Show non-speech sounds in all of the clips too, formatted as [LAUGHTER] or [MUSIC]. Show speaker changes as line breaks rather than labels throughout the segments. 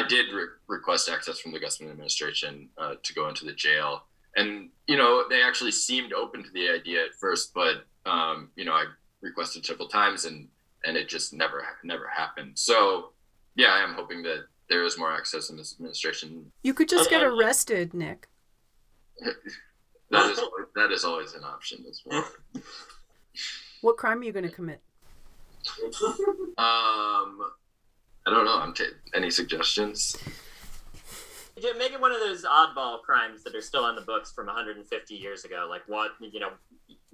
I did re- request access from the Gusman administration uh, to go into the jail, and you know they actually seemed open to the idea at first, but um, you know I requested several times and and it just never never happened. So yeah, I am hoping that there is more access in this administration.
You could just get arrested, Nick. [LAUGHS]
that is that is always an option as well.
What crime are you going to commit? [LAUGHS]
Um, I don't know. I'm t- any suggestions?
Yeah, make it one of those oddball crimes that are still on the books from 150 years ago, like what you know,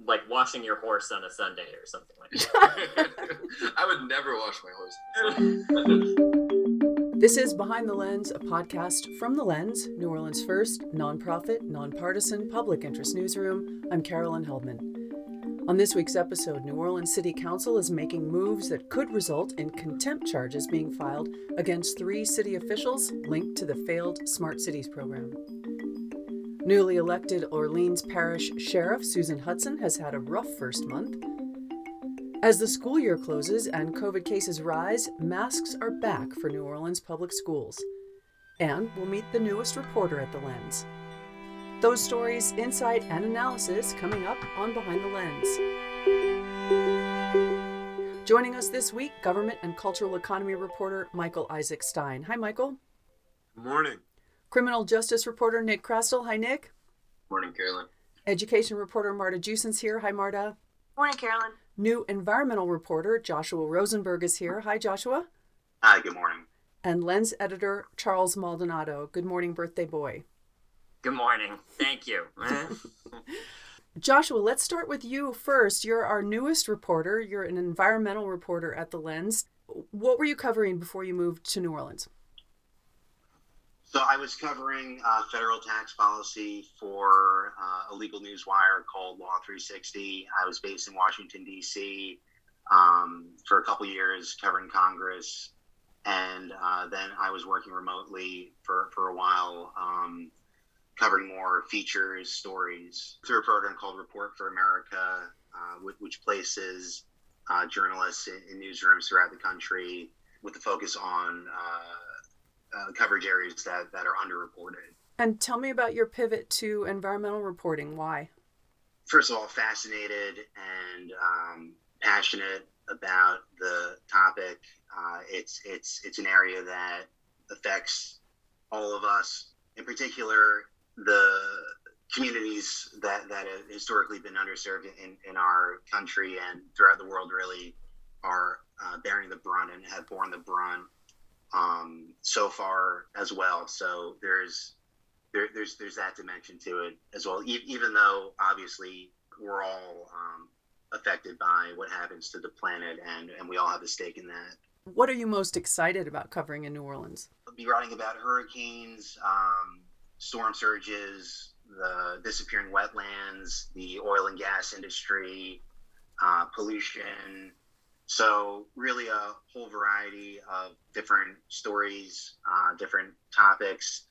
like washing your horse on a Sunday or something like that. [LAUGHS]
I would never wash my horse. [LAUGHS]
This is Behind the Lens, a podcast from The Lens, New Orleans' first nonprofit, nonpartisan public interest newsroom. I'm Carolyn Heldman. On this week's episode, New Orleans City Council is making moves that could result in contempt charges being filed against three city officials linked to the failed Smart Cities program. Newly elected Orleans Parish Sheriff Susan Hudson has had a rough first month. As the school year closes and COVID cases rise, masks are back for New Orleans public schools. And we'll meet the newest reporter at the Lens. Those stories, insight, and analysis coming up on Behind the Lens. Joining us this week, government and cultural economy reporter Michael Isaac Stein. Hi, Michael.
Good morning.
Criminal justice reporter Nick Chrastil. Hi, Nick.
Morning, Carolyn.
Education reporter Marta Jewson here. Hi, Marta.
Morning, Carolyn.
New environmental reporter Joshua Rosenberg is here. Hi, Joshua.
Hi, good morning.
And lens editor Charles Maldonado. Good morning, birthday boy.
Good morning. Thank you. [LAUGHS]
Joshua, let's start with you first. You're our newest reporter. You're an environmental reporter at the Lens. What were you covering before you moved to New Orleans?
So I was covering uh, federal tax policy for uh, a legal news wire called Law 360. I was based in Washington D.C. Um, for a couple years, covering Congress, and uh, then I was working remotely for for a while. Um, covering more features, stories through a program called Report for America, uh, which, which, places uh, journalists in, in, newsrooms throughout the country with the focus on uh, uh, coverage areas that, that are underreported.
And tell me about your pivot to environmental reporting. Why?
First of all, fascinated and um, passionate about the topic. Uh, it's it's it's an area that affects all of us. In particular, the communities that, that have historically been underserved in, in our country and throughout the world really are uh, bearing the brunt and have borne the brunt um, so far as well. So there's there, there's there's that dimension to it as well. E- even though obviously we're all um, affected by what happens to the planet, and and we all have a stake in that.
What are you most excited about covering in New Orleans?
I'll be writing about hurricanes, um, storm surges, the disappearing wetlands, the oil and gas industry, uh, pollution. So, really, a whole variety of different stories, uh, different topics.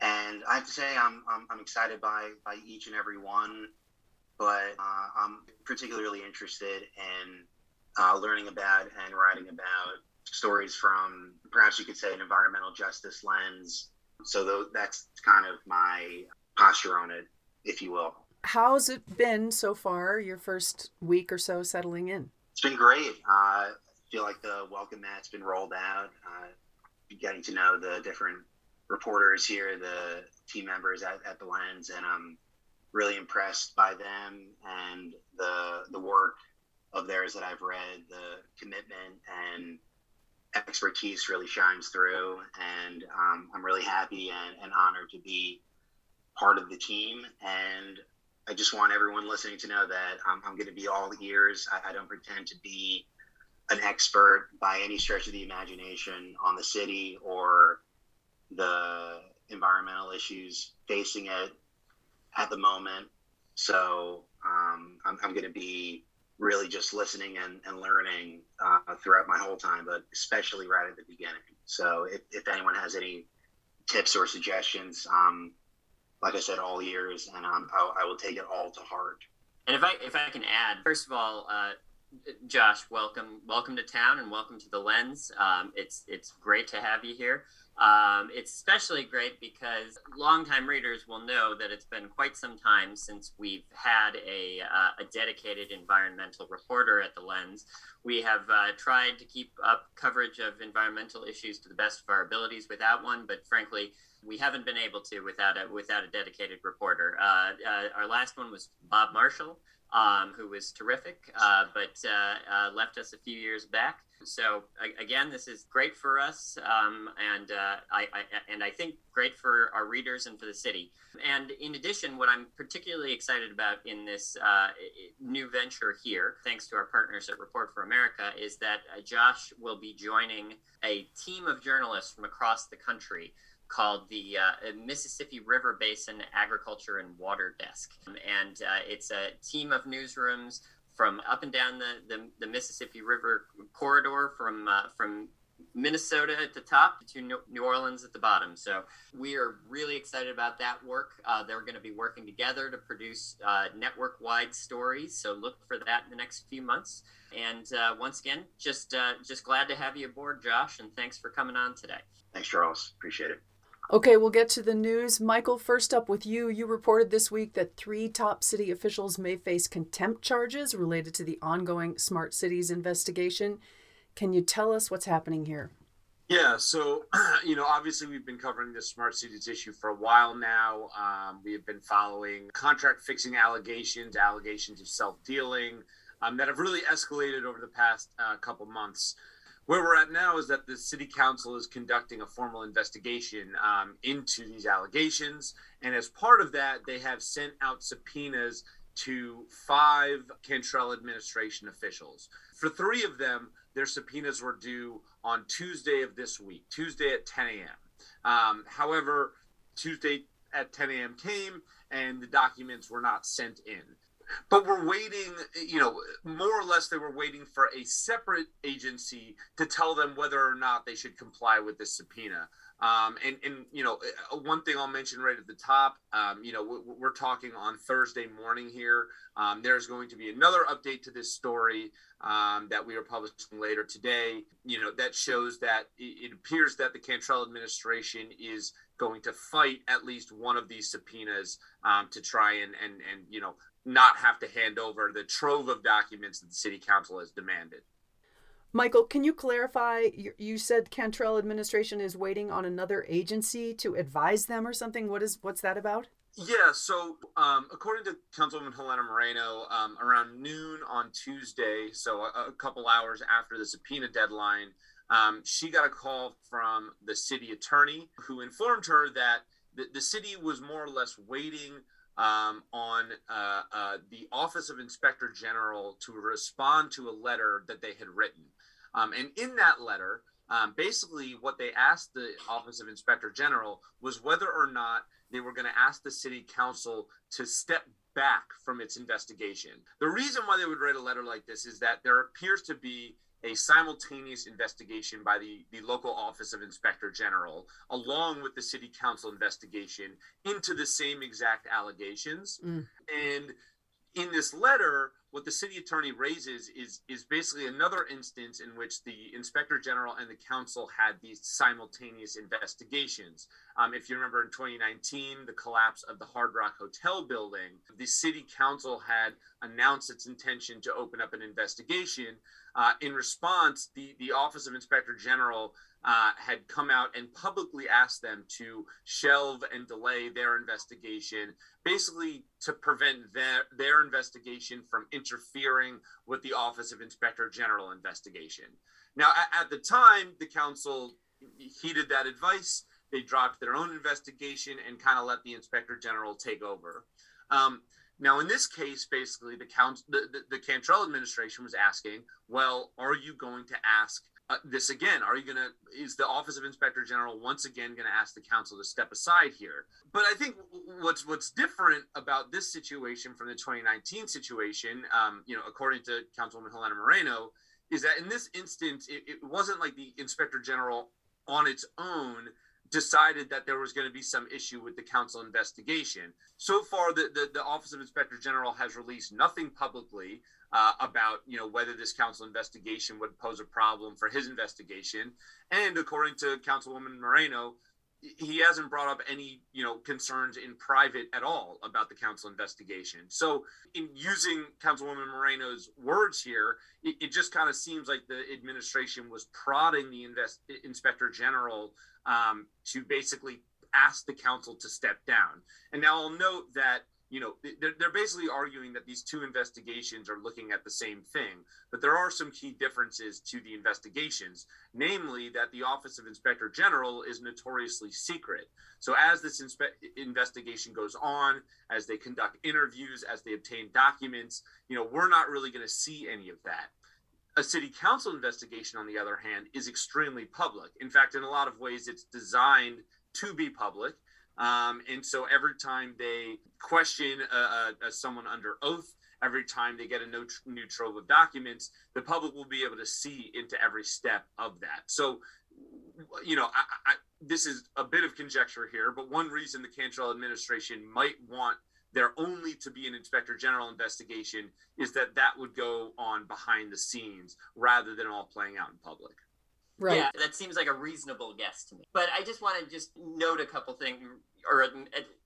And I have to say, I'm, I'm, I'm excited by, by each and every one, but uh, I'm particularly interested in uh, learning about and writing about stories from perhaps you could say an environmental justice lens so that's kind of my posture on it, if you will.
How's it been so far, your first week or so settling in?
It's been great. Uh, I feel like the welcome mat's been rolled out. Uh, getting to know the different reporters here, the team members at, at the Lens, and I'm really impressed by them and the the work of theirs that I've read, the commitment and expertise really shines through, and um, I'm really happy and, and honored to be part of the team. And I just want everyone listening to know that I'm, I'm going to be all ears. I, I, don't pretend to be an expert by any stretch of the imagination on the city or the environmental issues facing it at the moment. So um, I'm, I'm going to be really just listening and, and learning uh, throughout my whole time, but especially right at the beginning. So if, if anyone has any tips or suggestions, um, like I said, all ears, and um, I, I will take it all to heart.
And if I if I can add, first of all, uh, Josh, welcome, welcome to town, and welcome to the Lens. Um, it's it's great to have you here. Um, it's especially great because longtime readers will know that it's been quite some time since we've had a, uh, a dedicated environmental reporter at the Lens. We have uh, tried to keep up coverage of environmental issues to the best of our abilities without one, but frankly, we haven't been able to without a without a dedicated reporter. Uh, uh our last one was Bob Marshall, um, who was terrific, uh, but uh, left us a few years back. So again, this is great for us, um, and uh, I, I, and I think great for our readers and for the city. And in addition, what I'm particularly excited about in this uh, new venture here, thanks to our partners at Report for America, is that uh, Josh will be joining a team of journalists from across the country called the uh, Mississippi River Basin Agriculture and Water Desk. And uh, it's a team of newsrooms from up and down the, the, the Mississippi River corridor from uh, from Minnesota at the top to New Orleans at the bottom. So we are really excited about that work. Uh, they're going to be working together to produce uh, network-wide stories. So look for that in the next few months. And uh, once again, just just glad to have you aboard, Josh, and thanks for coming on today.
Thanks, Charles. Appreciate it.
Okay, we'll get to the news. Michael, first up with you. You reported this week that three top city officials may face contempt charges related to the ongoing Smart Cities investigation. Can you tell us what's happening here?
Yeah, so, [CLEARS THROAT] you know, obviously we've been covering the Smart Cities issue for a while now. Um, we have been following contract fixing allegations, allegations of self dealing um, that have really escalated over the past uh, couple months where we're at now is that the city council is conducting a formal investigation um, into these allegations. And as part of that, they have sent out subpoenas to five Cantrell administration officials. For three of them, their subpoenas were due on Tuesday of this week, Tuesday at 10 a.m. Um, however, Tuesday at 10 a.m. came and the documents were not sent in but we're waiting you know more or less they were waiting for a separate agency to tell them whether or not they should comply with this subpoena. Um, and and you know uh, one thing i'll mention right at the top um, you know we're talking on thursday morning here. Um, there's going to be another update to this story um, that we are publishing later today. You know that shows that it, it appears that the cantrell administration is going to fight at least one of these subpoenas um, to try and and and you know not have to hand over the trove of documents that the city council has demanded.
Michael, can you clarify? You said Cantrell administration is waiting on another agency to advise them or something. What is what's that about?
Yeah, so um, according to Councilwoman Helena Moreno, um, around noon on Tuesday, so a, a, couple hours after the subpoena deadline, um, she got a call from the city attorney who informed her that the, the city was more or less waiting um, on uh, uh, the Office of Inspector General to respond to a letter that they had written. Um, and in that letter, um, basically what they asked the Office of Inspector General was whether or not they were going to ask the city council to step back from its investigation. The reason why they would write a letter like this is that there appears to be a simultaneous investigation by the, the local office of inspector general along with the city council investigation into the same exact allegations mm. and in this letter what the city attorney raises is is basically another instance in which the inspector general and the council had these simultaneous investigations. Um, if you remember in 2019, the collapse of the Hard Rock Hotel building, the city council had announced its intention to open up an investigation. Uh, in response, the the Office of Inspector General uh, had come out and publicly asked them to shelve and delay their investigation, basically to prevent their, their investigation from interfering with the Office of Inspector General investigation. Now, at, at the time, the council heeded that advice. They dropped their own investigation and kind of let the Inspector General take over. Um, now, in this case, basically, the, council, the, the, the Cantrell administration was asking, well, are you going to ask uh, this again? Are you going to, is the Office of Inspector General once again going to ask the council to step aside here? But I think what's what's different about this situation from the 2019 situation, um, you know, according to Councilwoman Helena Moreno, is that in this instance, it, it wasn't like the Inspector General on its own decided that there was going to be some issue with the council investigation. So far, the, the, the Office of Inspector General has released nothing publicly uh, about you know whether this council investigation would pose a problem for his investigation. And according to Councilwoman Moreno, he hasn't brought up any you know concerns in private at all about the council investigation so in using councilwoman moreno's words here it, it just kind of seems like the administration was prodding the invest, inspector general um, to basically ask the council to step down. And now i'll note that you know they're, they're basically arguing that these two investigations are looking at the same thing but there are some key differences to the investigations namely that the office of inspector general is notoriously secret. So as this inspe- investigation goes on as they conduct interviews as they obtain documents you know we're not really going to see any of that a city council investigation on the other hand is extremely public in fact in a lot of ways it's designed to be public um, and so every time they question uh, uh, someone under oath, every time they get a new, new trove of documents, the public will be able to see into every step of that. So, you know, I, I, this is a bit of conjecture here, but one reason the Cantrell administration might want there only to be an inspector general investigation is that that would go on behind the scenes rather than all playing out in public.
Right. Yeah, that seems like a reasonable guess to me. But I just want to just note a couple things, or at,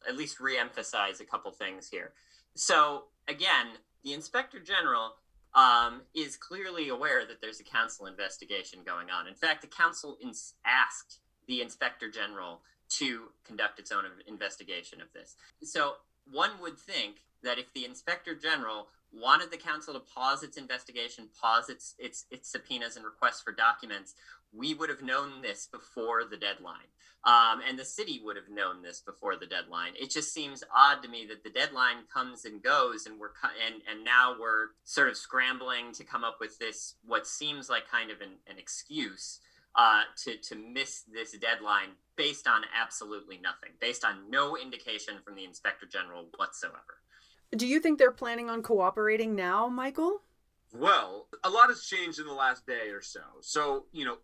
at least reemphasize a couple things here. So again, the inspector general um, is clearly aware that there's a council investigation going on. In fact, the council ins- asked the inspector general to conduct its own investigation of this. So one would think that if the inspector general wanted the council to pause its investigation, pause its its its subpoenas and requests for documents, we would have known this before the deadline. Um, and the city would have known this before the deadline. It just seems odd to me that the deadline comes and goes, and we're and and now we're sort of scrambling to come up with this what seems like kind of an, an excuse uh, to to miss this deadline based on absolutely nothing, based on no indication from the inspector general whatsoever.
Do you think they're planning on cooperating now, Michael?
Well, a lot has changed in the last day or so. So, you know,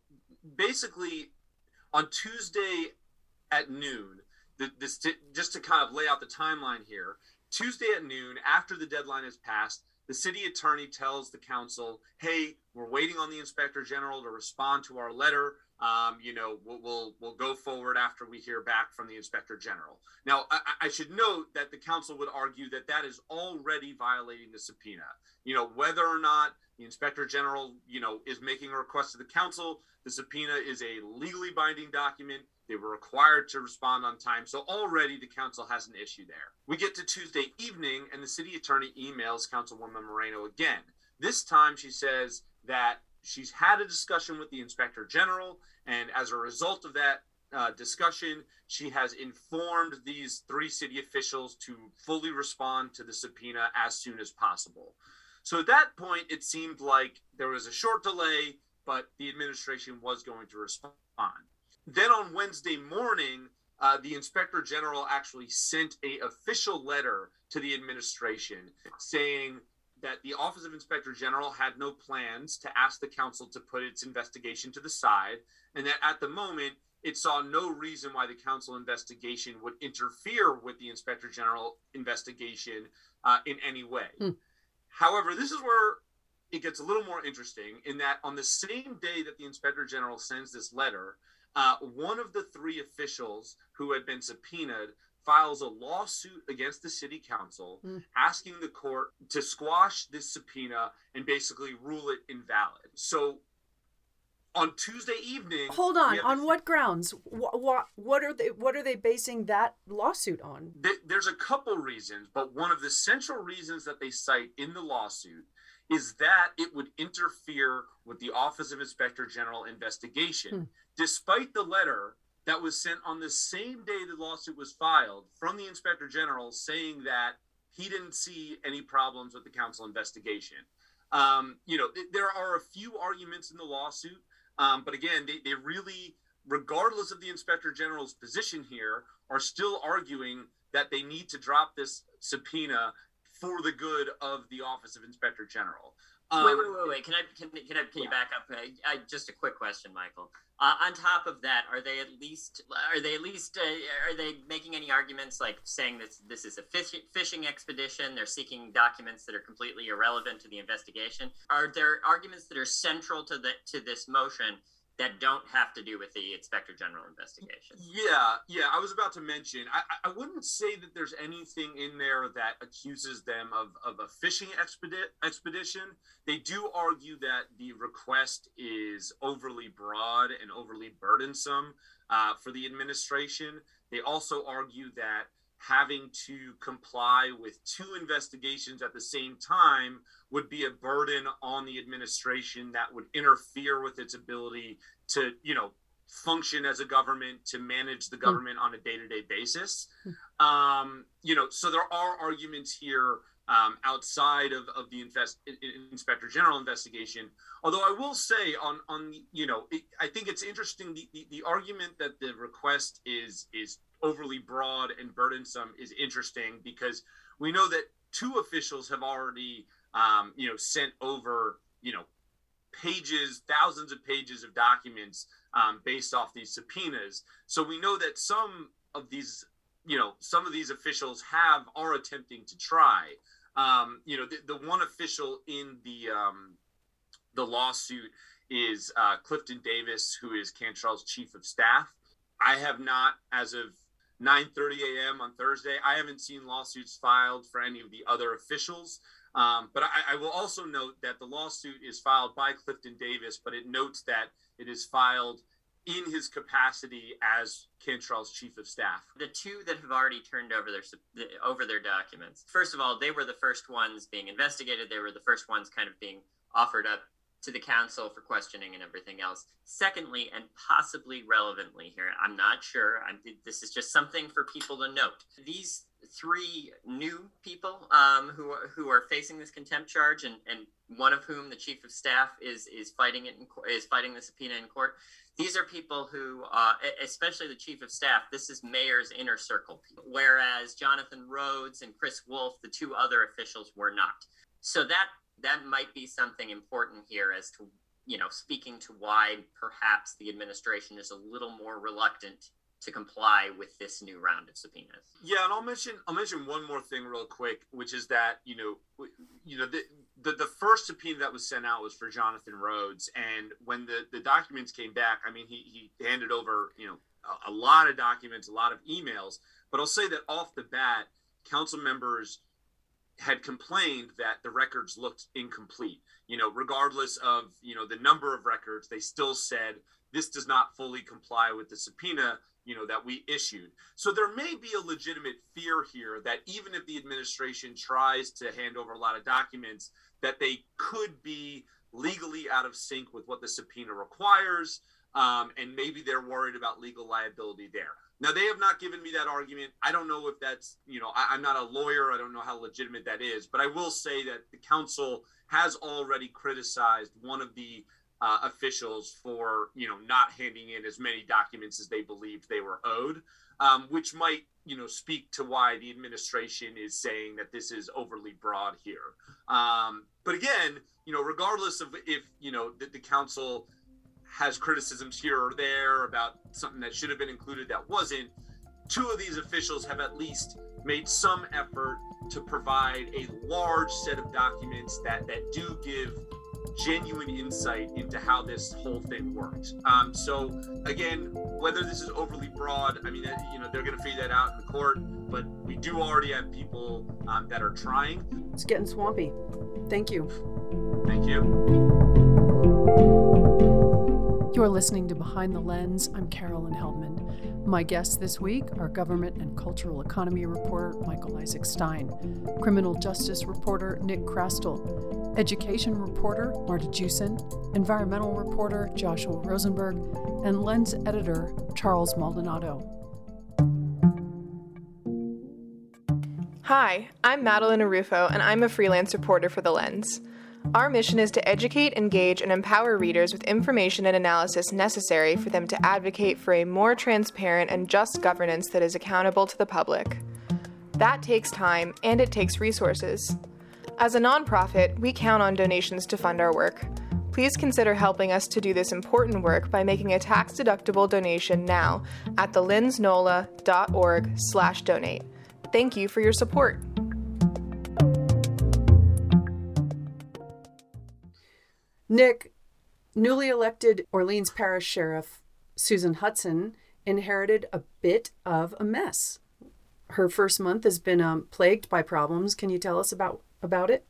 basically on Tuesday at noon, the, this just to kind of lay out the timeline here. Tuesday at noon, after the deadline has passed, the city attorney tells the council, "Hey, we're waiting on the inspector general to respond to our letter. Um, you know, we'll, we'll, we'll go forward after we hear back from the inspector general." Now, I, I should note that the council would argue that that is already violating the subpoena. You know, whether or not the inspector general, you know, is making a request to the council, the subpoena is a legally binding document. They were required to respond on time. So already the council has an issue there. We get to Tuesday evening, and the city attorney emails Councilwoman Moreno again. This time she says that she's had a discussion with the inspector general, and as a result of that uh, discussion, she has informed these three city officials to fully respond to the subpoena as soon as possible. So at that point, it seemed like there was a short delay but the administration was going to respond. Then on Wednesday morning, uh, the inspector general actually sent a official letter to the administration saying that the office of inspector general had no plans to ask the council to put its investigation to the side and that at the moment it saw no reason why the council investigation would interfere with the inspector general investigation uh, in any way hmm. however this is where it gets a little more interesting in that on the same day that the inspector general sends this letter, uh, one of the three officials who had been subpoenaed files a lawsuit against the city council mm. asking the court to squash this subpoena and basically rule it invalid. So on Tuesday evening.
Hold on. On what grounds? What, what what are they what are they basing that lawsuit on?
There's a couple reasons, but one of the central reasons that they cite in the lawsuit is that it would interfere with the Office of Inspector General investigation, hmm. despite the letter that was sent on the same day the lawsuit was filed from the Inspector General saying that he didn't see any problems with the council investigation. Um, you know, th- there are a few arguments in the lawsuit, um, but again, they, they really, regardless of the Inspector General's position here, are still arguing that they need to drop this subpoena for the good of the Office of Inspector General.
Um, wait, wait, wait, wait. Can I can, can I can you back up? I, I, just a quick question, Michael. Uh, on top of that, are they at least are they at least uh, are they making any arguments like saying that this is a fish, fishing expedition? They're seeking documents that are completely irrelevant to the investigation. Are there arguments that are central to the to this motion that don't have to do with the inspector general investigation.
Yeah, yeah. I was about to mention. I, I wouldn't say that there's anything in there that accuses them of, of a fishing expedi- expedition. They do argue that the request is overly broad and overly burdensome uh, for the administration. They also argue that having to comply with two investigations at the same time would be a burden on the administration that would interfere with its ability to, you know, function as a government to manage the hmm. government on a day-to-day basis. Hmm. Um, you know, so there are arguments here um, outside of, of the invest, inspector general investigation. Although I will say on on you know it, I think it's interesting the, the, the argument that the request is is overly broad and burdensome is interesting because we know that two officials have already um, you know sent over you know pages thousands of pages of documents um, based off these subpoenas. So we know that some of these you know some of these officials have are attempting to try um, you know, the, the, one official in the um, the lawsuit is uh, Clifton Davis, who is Cantrell's chief of staff. I have not, as of 9:30 a.m. on Thursday, I haven't seen lawsuits filed for any of the other officials. Um, but I, I, will also note that the lawsuit is filed by Clifton Davis, but it notes that it is filed in his capacity as Cantrell's chief of staff.
The two that have already turned over their over their documents. First of all, they were the first ones being investigated. They were the first ones kind of being offered up to the council for questioning and everything else. Secondly, and possibly relevantly here, I'm not sure. I'm, this is just something for people to note. These three new people um, who are, who are facing this contempt charge, and, and one of whom the chief of staff is is fighting it in, is fighting the subpoena in court. These are people who, uh, especially the chief of staff, this is mayor's inner circle. Whereas Jonathan Rhodes and Chris Wolf, the two other officials, were not. So that that might be something important here as to you know speaking to why perhaps the administration is a little more reluctant to comply with this new round of subpoenas.
Yeah, and I'll mention I'll mention one more thing real quick, which is that you know you know the the, the first subpoena that was sent out was for Jonathan Rhodes, and when the the documents came back, I mean he he handed over you know a, a lot of documents, a lot of emails, but I'll say that off the bat, council members had complained that the records looked incomplete. You know, regardless of you know the number of records, they still said this does not fully comply with the subpoena you know that we issued so there may be a legitimate fear here that even if the administration tries to hand over a lot of documents that they could be legally out of sync with what the subpoena requires um, and maybe they're worried about legal liability there. Now they have not given me that argument. I don't know if that's you know I, i'm not a lawyer. I don't know how legitimate that is. But i will say that the council has already criticized one of the uh, officials for you know not handing in as many documents as they believed they were owed, um, which might you know speak to why the administration is saying that this is overly broad here. Um, but again, you know, regardless of if you know the, the council has criticisms here or there about something that should have been included that wasn't, two of these officials have at least made some effort to provide a large set of documents that that do give genuine insight into how this whole thing works. Um, so again, whether this is overly broad, I mean, you know, they're going to figure that out in the court. But we do already have people um, that are trying.
It's getting swampy. Thank you.
Thank you.
You're listening to Behind the Lens. I'm Carolyn Heldman. My guests this week are government and cultural economy reporter Michael Isaac Stein, criminal justice reporter Nick Chrastil, education reporter Marta Jewson, environmental reporter Joshua Rosenberg, and lens editor Charles Maldonado.
Hi, I'm Madeline Arufo, and I'm a freelance reporter for The Lens. Our mission is to educate, engage, and empower readers with information and analysis necessary for them to advocate for a more transparent and just governance that is accountable to the public. That takes time and it takes resources. As a nonprofit, we count on donations to fund our work. Please consider helping us to do this important work by making a tax-deductible donation now at thelensnola.org slash donate. Thank you for your support.
Nick, newly elected Orleans Parish Sheriff Susan Hudson inherited a bit of a mess. Her first month has been um, plagued by problems. Can you tell us about about it?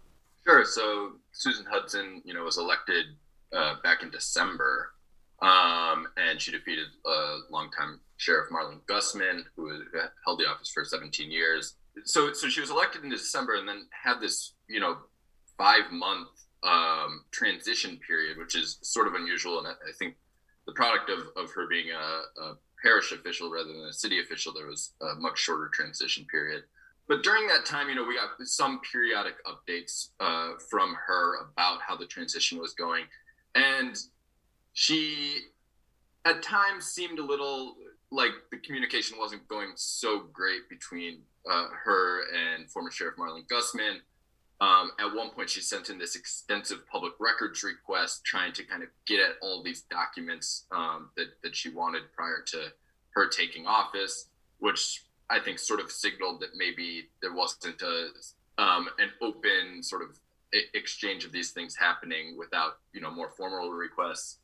Sure. So Susan Hudson, you know, was elected uh, back in December, um, and she defeated uh, longtime Sheriff Marlin Gusman, who held the office for 17 years. So, so she was elected in December, and then had this, you know, five month um, transition period, which is sort of unusual, and I, think the product of, of her being a, a parish official rather than a city official, there was a much shorter transition period. But during that time, you know, we got some periodic updates uh, from her about how the transition was going, and she, at times, seemed a little like the communication wasn't going so great between uh, her and former Sheriff Marlin Gusman. Um, at one point, she sent in this extensive public records request, trying to kind of get at all these documents um, that that she wanted prior to her taking office, which I think sort of signaled that maybe there wasn't a um, an open sort of exchange of these things happening without you know more formal requests.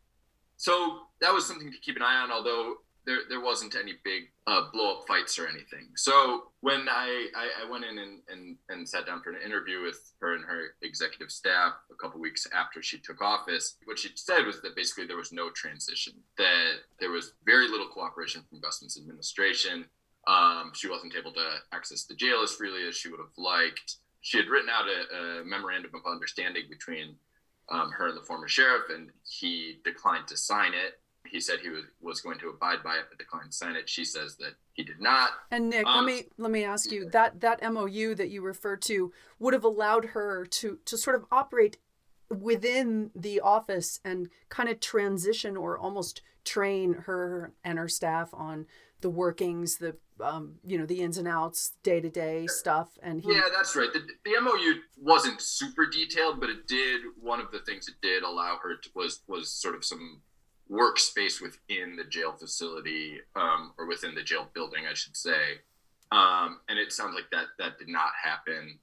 So that was something to keep an eye on. Although there, there wasn't any big uh, blow up fights or anything. So when I, I, I, went in and, and, and sat down for an interview with her and her executive staff a couple weeks after she took office, what she said was that basically there was no transition, that there was very little cooperation from Gusman's administration. Um, she wasn't able to access the jail as freely as she would have liked. She had written out a, a memorandum of understanding between um, her and the former sheriff, and he declined to sign it. He said he was, was going to abide by it, but declined to sign it. She says that he did not.
And Nick, um, let me let me ask you that that MOU that you refer to would have allowed her to to sort of operate within the office and kind of transition or almost train her and her staff on the workings, the um, you know, the ins and outs, day to day stuff. And he...
yeah, that's right. The, the MOU wasn't super detailed, but it did. One of the things it did allow her to, was was sort of some workspace within the jail facility um, or within the jail building, I should say. Um, and it sounds like that that did not happen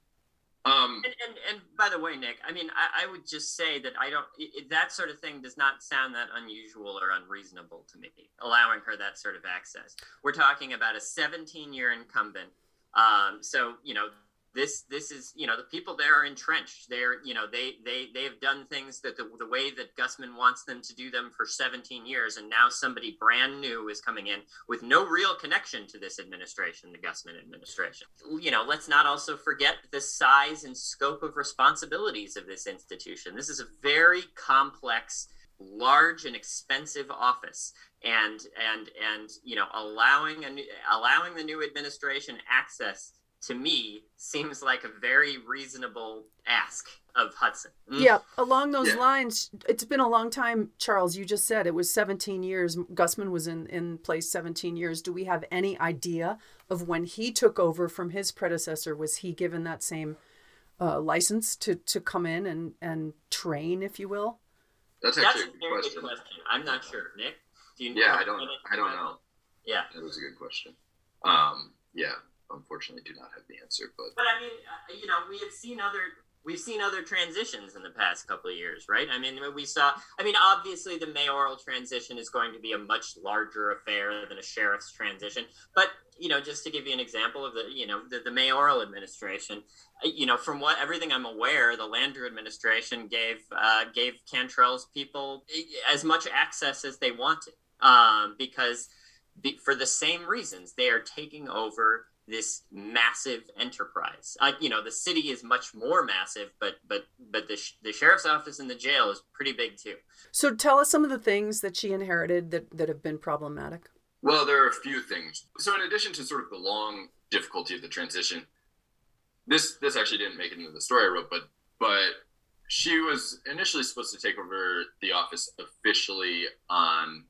um, and, and, and by the way, Nick, I mean, I, I would just say that I don't, it, that sort of thing does not sound that unusual or unreasonable to me, allowing her that sort of access. We're talking about a 17 year incumbent. Um, so, you know, this this is you know the people there are entrenched. They're you know they they they have done things that the, the way that gusman wants them to do them for 17 years and now somebody brand new is coming in with no real connection to this administration the gusman administration. You know let's not also forget the size and scope of responsibilities of this institution. This is a very complex large and expensive office and and and you know allowing a new, allowing the new administration access to me seems like a very reasonable ask of Hudson.
Mm. Yeah, along those yeah. lines, it's been a long time, Charles. You just said it was 17 years. Gusman was in, in place 17 years. Do we have any idea of when he took over from his predecessor? Was he given that same uh, license to, to come in and, and train, if you will?
That's actually That's
a, very question. good question. I'm not sure. Nick,
do you? Yeah, I don't. I don't know.
Yeah,
that was a good question. Um, yeah, unfortunately do not have the answer. But
but I mean, uh, you know, we have seen other we've seen other transitions in the past couple of years, right? I mean, we saw. I mean, obviously, the mayoral transition is going to be a much larger affair than a sheriff's transition. But you know, just to give you an example of the you know the, the mayoral administration, uh, you know, from what everything I'm aware, the Landrieu administration gave uh, gave Cantrell's people as much access as they wanted um, because. Be, for the same reasons, they are taking over this massive enterprise. Uh, you know, the city is much more massive, but but but the sh- the sheriff's office and the jail is pretty big too.
So tell us some of the things that she inherited that that have been problematic.
Well, there are a few things. So in addition to sort of the long difficulty of the transition, this this actually didn't make it into the story I wrote, but but she was initially supposed to take over the office officially on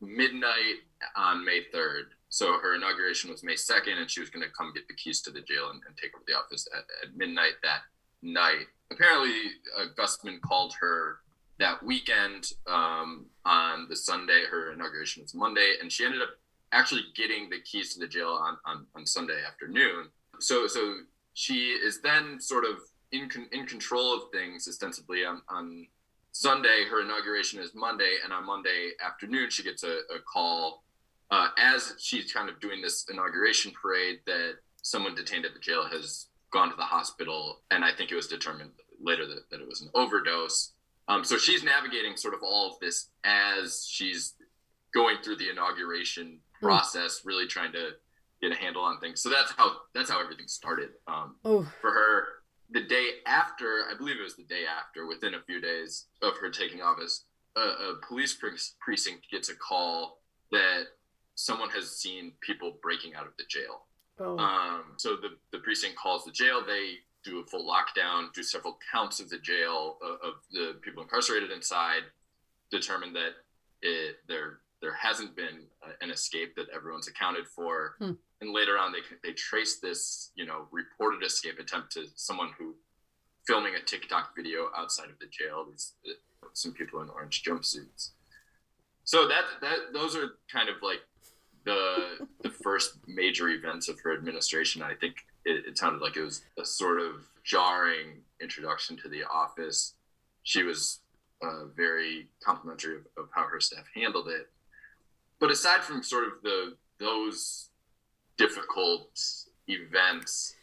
midnight on May 3rd so her inauguration was May 2nd, and she was going to come get the keys to the jail and, and take over the office at, at, midnight that night. Apparently, uh, Gusman called her that weekend um, on the Sunday. Her inauguration was Monday, and she ended up actually getting the keys to the jail on, on, on Sunday afternoon. So so she is then sort of in con- in control of things ostensibly on, on Sunday. Her inauguration is Monday, and on Monday afternoon she gets a, a call uh, as she's kind of doing this inauguration parade that someone detained at the jail has gone to the hospital, and I think it was determined later that, that it was an overdose. Um, so she's navigating sort of all of this as she's going through the inauguration hmm. process, really trying to get a handle on things. So that's how that's how everything started um, oh. for her. The day after, I believe it was the day after, within a few days of her taking office, a, a police precinct gets a call that someone has seen people breaking out of the jail. Oh. Um, so the, the precinct calls the jail. They do a full lockdown, do several counts of the jail uh, of the people incarcerated inside, determine that it, there there hasn't been uh, an escape that everyone's accounted for, hmm. and later on they they trace this you know reported escape attempt to someone who filming a TikTok video outside of the jail. These uh, some people in orange jumpsuits. So that that those are kind of like the the first major events of her administration. I think it, it sounded like it was a sort of jarring introduction to the office. She was uh, very complimentary of, of, how her staff handled it. But aside from sort of the those difficult events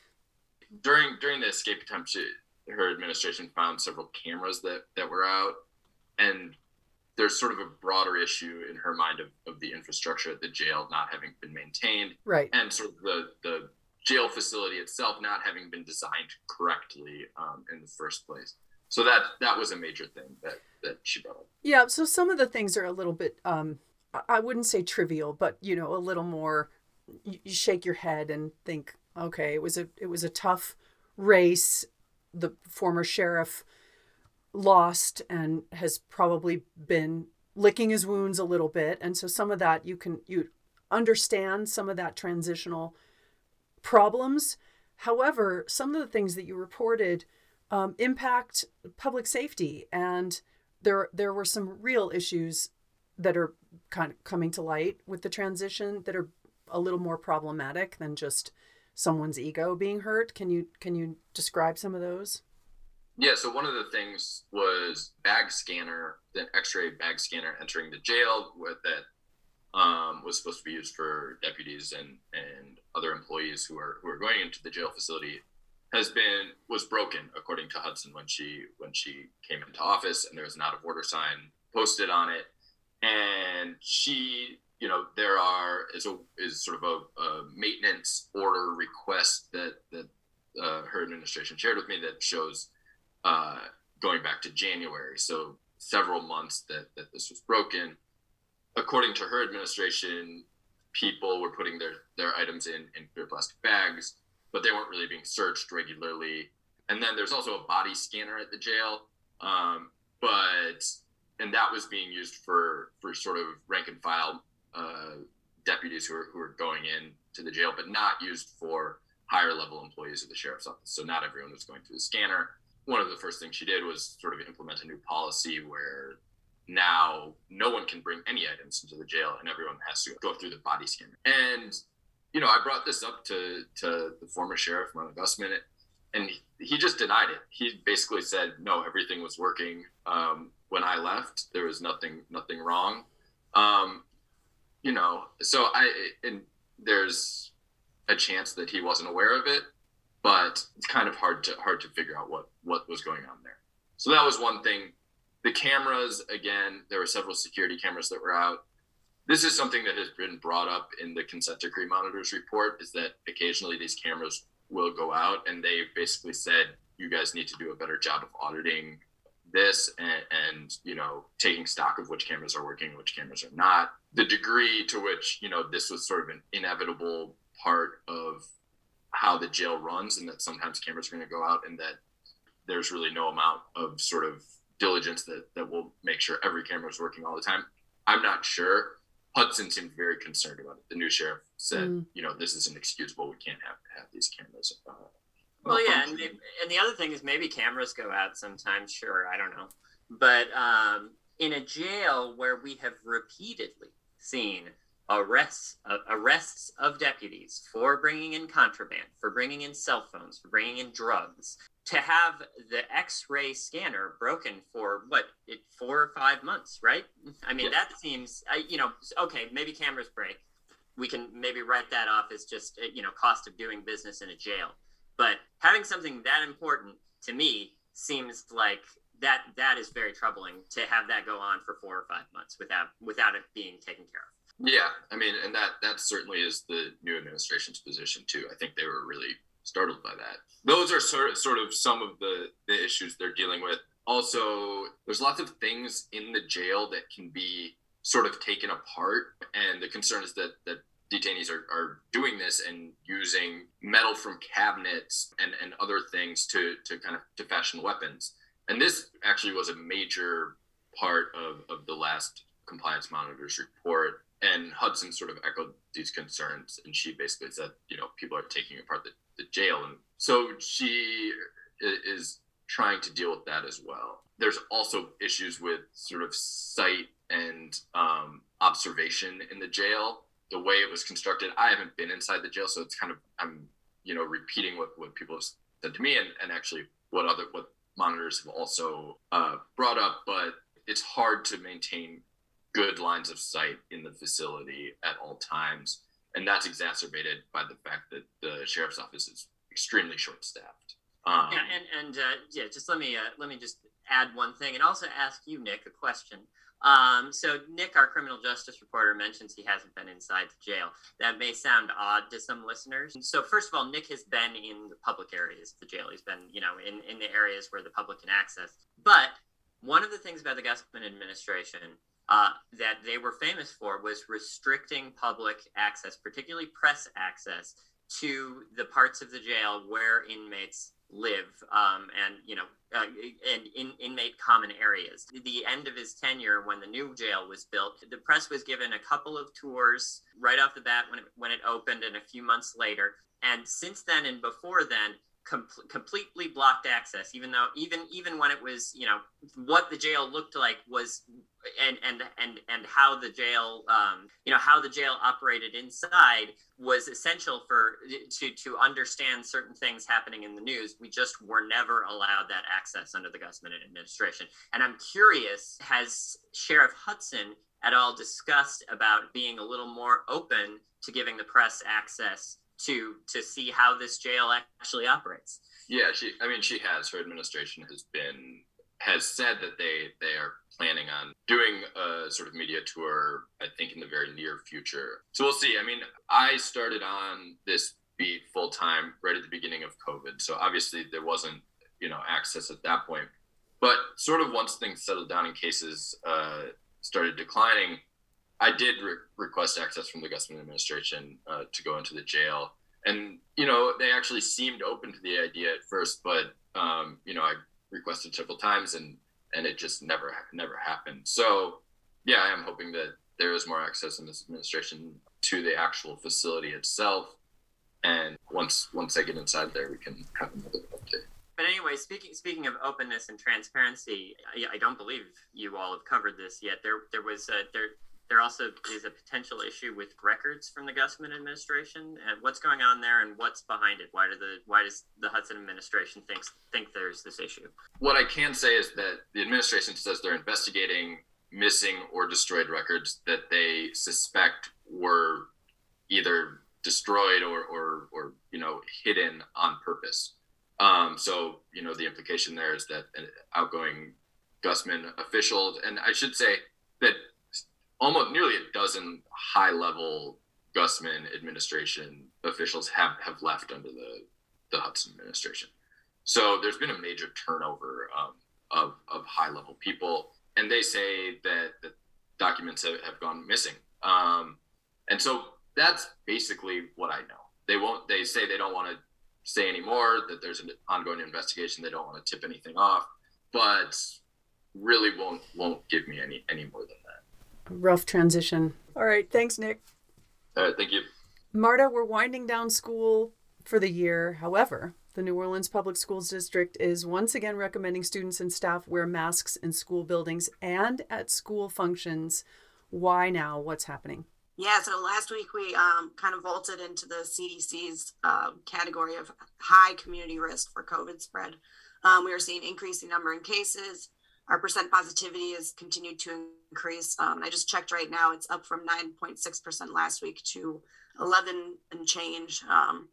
during during the escape attempt, she, her administration found several cameras that that were out, and there's sort of a broader issue in her mind of, of the infrastructure at the jail not having been maintained,
right,
and sort of the the jail facility itself not having been designed correctly um, in the first place. So that that was a major thing that that she brought up.
Yeah. So some of the things are a little bit, um, I wouldn't say trivial, but you know, a little more. You, you shake your head and think, okay, it was a it was a tough race. The former sheriff lost and has probably been licking his wounds a little bit, and so some of that you can you understand some of that transitional problems. However, some of the things that you reported um, impact public safety, and there there were some real issues that are kind of coming to light with the transition that are a little more problematic than just someone's ego being hurt. Can you can you describe some of those?
Yeah, so one of the things was bag scanner, the X-ray bag scanner entering the jail with that um, was supposed to be used for deputies and and other employees who are who are going into the jail facility has been was broken according to Hudson when she when she came into office and there was an out of order sign posted on it. And she you know there are is a is sort of a, a maintenance order request that that uh, her administration shared with me that shows uh, going back to January so several months that that this was broken according to her administration, people were putting their, their items in, in clear plastic bags, but they weren't really being searched regularly. And then there's also a body scanner at the jail. Um, but, and that was being used for, for sort of rank and file uh, deputies who are, who are going in to the jail, but not used for higher level employees of the sheriff's office. So not everyone was going through the scanner. One of the first things she did was sort of implement a new policy where now no one can bring any items into the jail and everyone has to go through the body scanner. And, you know, I brought this up to, to the former sheriff, Marlin Gusman, and he, he just denied it. He basically said, no, everything was working. Um, when I left, there was nothing, nothing wrong. Um, you know, so I, and there's a chance that he wasn't aware of it, but it's kind of hard to, hard to figure out what, what was going on there. So that was one thing the cameras, again, there were several security cameras that were out. This is something that has been brought up in the consent decree monitors report is that occasionally these cameras will go out and they basically said, you guys need to do a better job of auditing this and, and, you know taking stock of which cameras are working which cameras are not the degree to which you know this was sort of an inevitable part of how the jail runs and that sometimes cameras are going to go out and that there's really no amount of sort of diligence that that will make sure every camera is working all the time. I'm not sure. Hudson seemed very concerned about it. The new sheriff said, mm. you know, this is inexcusable. We can't have have these cameras uh,
Well, yeah, and, and the other thing is maybe cameras go out sometimes. Sure, I don't know, but um, in a jail where we have repeatedly seen arrests uh, arrests of deputies for bringing in contraband, for bringing in cell phones, for bringing in drugs, to have the X-ray scanner broken for what it four or five months, right? I mean, yeah. that seems, I, you know, okay, maybe cameras break. We can maybe write that off as just uh, you know cost of doing business in a jail. But having something that important to me seems like that that is very troubling to have that go on for four or five months without without it being taken care of.
Yeah, I mean, and that that certainly is the new administration's position too. I think they were really startled by that. Those are sort of, sort of some of the, the issues they're dealing with. Also, there's lots of things in the jail that can be sort of taken apart, and the concern is that that detainees are, are doing this and using metal from cabinets and, and other things to, to kind of to fashion weapons. And this actually was a major part of, of the last compliance monitors report and Hutson sort of echoed these concerns, and she basically said, you know, people are taking apart the, the jail, and so she is trying to deal with that as well. There's also issues with sort of sight and um, observation in the jail. The way it was constructed, I haven't been inside the jail, so it's kind of I'm you know repeating what what people have said to me, and and actually what other what monitors have also uh, brought up, but it's hard to maintain good lines of sight in the facility at all times. And that's exacerbated by the fact that the sheriff's office is extremely short staffed.
Um, yeah, and, and uh, yeah, just let me uh, let me just add one thing, and also ask you, Nick, a question. Um, so Nick, our criminal justice reporter, mentions he hasn't been inside the jail. That may sound odd to some listeners. So first of all, Nick has been in the public areas of the jail. He's been, you know, in, in the areas where the public can access. But one of the things about the Gusman administration uh, that they were famous for was restricting public access, particularly press access, to the parts of the jail where inmates live um, and you know uh, and in inmate common areas. The end of his tenure when the new jail was built the press was given a couple of tours right off the bat when it, when it opened and a few months later. And since then and before then com- completely blocked access even though even even when it was you know what the jail looked like was and and and and how the jail um, you know how the jail operated inside was essential for to to understand certain things happening in the news. We just were never allowed that access under the Gusman administration. And i'm curious has sheriff Hutson at all discussed about being a little more open to giving the press access to to see how this jail actually operates.
Yeah, she. I mean, she has. Her administration has been has said that they they are planning on doing a sort of media tour. I think in the very near future. So we'll see. I mean, I started on this beat full time right at the beginning of COVID. So obviously there wasn't you know access at that point. But sort of once things settled down and cases uh, started declining, I did re- request access from the Gusman administration uh, to go into the jail, and you know they actually seemed open to the idea at first, but um, you know I requested several times and and it just never never happened. So yeah, I am hoping that there is more access in this administration to the actual facility itself, and once once I get inside there, we can have another update.
But anyway, speaking speaking of openness and transparency, I, I, don't believe you all have covered this yet. There there was a, there there also is a potential issue with records from the Gusman administration. And what's going on there, and what's behind it? Why do the why does the Hutson administration think think there's this issue?
What I can say is that the administration says they're investigating missing or destroyed records that they suspect were either destroyed or or, or you know hidden on purpose. Um, so you know the implication there is that an outgoing Gusman official, and I should say that almost nearly a dozen high level Gusman administration officials have, have left under the, the Hutson administration. So there's been a major turnover um, of, of high level people. And they say that the documents have, have gone missing. Um, and so that's basically what I know. They won't, they say they don't want to say anymore, that there's an ongoing investigation. They don't want to tip anything off, but really won't, won't give me any, any more than
rough transition. All right. Thanks, Nick.
All right. Thank you.
Marta, we're winding down school for the year. However, the New Orleans Public Schools District is once again recommending students and staff wear masks in school buildings and at school functions. Why now? What's happening?
Yeah, so last week we um, kind of vaulted into the CDC's uh, category of high community risk for COVID spread. Um, we are seeing increasing number in cases. Our percent positivity has continued to increase. Um, I just checked right now; it's up from 9.6% last week to 11 and change. Um,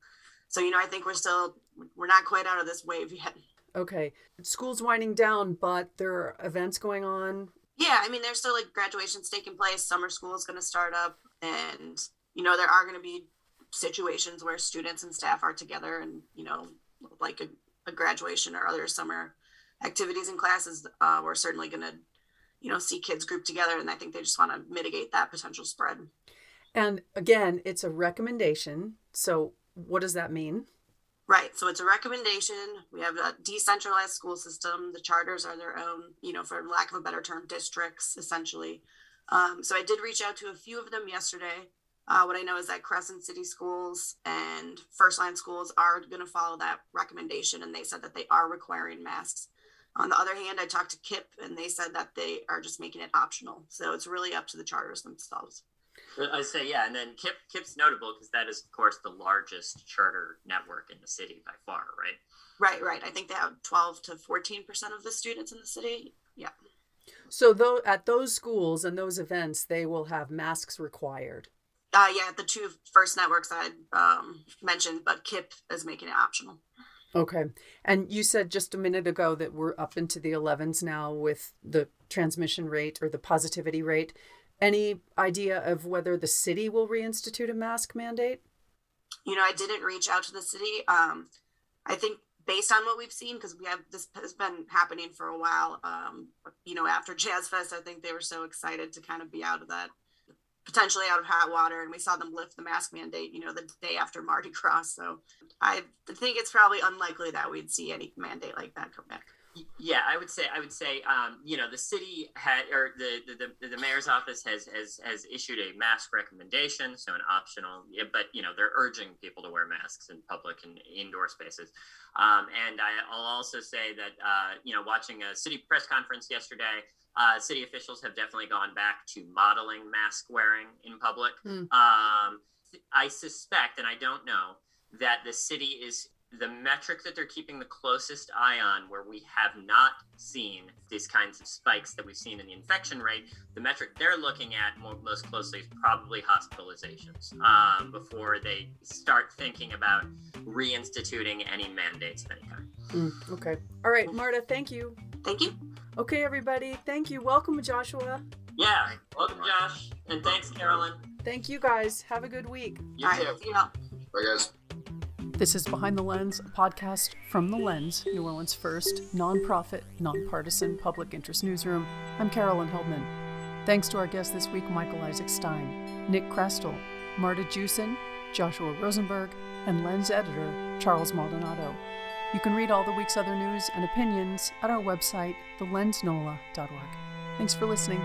so you know, I think we're still we're not quite out of this wave yet.
Okay, school's winding down, but there are events going on.
Yeah, I mean, there's still like graduations taking place. Summer school is going to start up, and you know, there are going to be situations where students and staff are together, and you know, like a, a graduation or other summer activities and classes. Uh, we're certainly going to, you know, see kids grouped together, and I think they just want to mitigate that potential spread.
And again, it's a recommendation. So, what does that mean?
Right. So it's a recommendation. We have a decentralized school system. The charters are their own, you know, for lack of a better term, districts, essentially. Um, so I did reach out to a few of them yesterday. Uh, what I know is that Crescent City schools and FirstLine schools are going to follow that recommendation, and they said that they are requiring masks. On the other hand, I talked to KIPP, and they said that they are just making it optional. So it's really up to the charters themselves.
I say yeah, and then KIPP KIPP's notable because that is of course the largest charter network in the city by far, right?
Right, right. I think they have twelve to fourteen percent of the students in the city. Yeah.
So though at those schools and those events, they will have masks required.
Uh, yeah, the two first networks I um, mentioned, but KIPP is making it optional.
Okay. And you said just a minute ago that we're up into the 11s now with the transmission rate or the positivity rate. Any idea of whether the city will reinstitute a mask mandate?
You know, I didn't reach out to the city. Um, I think based on what we've seen, because we have this has been happening for a while. Um, you know, after Jazz Fest, I think they were so excited to kind of be out of that, potentially out of hot water, and we saw them lift the mask mandate. You know, the day after Mardi Gras. So I think it's probably unlikely that we'd see any mandate like that come back.
Yeah, I would say I would say um, you know the city had or the, the the mayor's office has has has issued a mask recommendation, so an optional. But you know they're urging people to wear masks in public and indoor spaces. Um, and I, will also say that uh, you know watching a city press conference yesterday, uh, city officials have definitely gone back to modeling mask wearing in public. Mm. Um, I suspect, and I don't know, that the city is the metric that they're keeping the closest eye on, where we have not seen these kinds of spikes that we've seen in the infection rate, the metric they're looking at most closely is probably hospitalizations um, before they start thinking about reinstituting any mandates of any kind.
Mm, okay. All right, Marta, thank you.
Thank you.
Okay, everybody. Thank you. Welcome, Joshua.
Yeah. Welcome, Josh. And thanks, Carolyn.
Thank you, guys. Have a good week.
You too.
Yeah.
Bye, guys.
This is Behind the Lens, a podcast from The Lens, New Orleans' first nonprofit, nonpartisan public interest newsroom. I'm Carolyn Heldman. Thanks to our guests this week Michael Isaac Stein, Nick Chrastil, Marta Jewson, Joshua Rosenberg, and Lens editor Charles Maldonado. You can read all the week's other news and opinions at our website, thelensnola.org. Thanks for listening.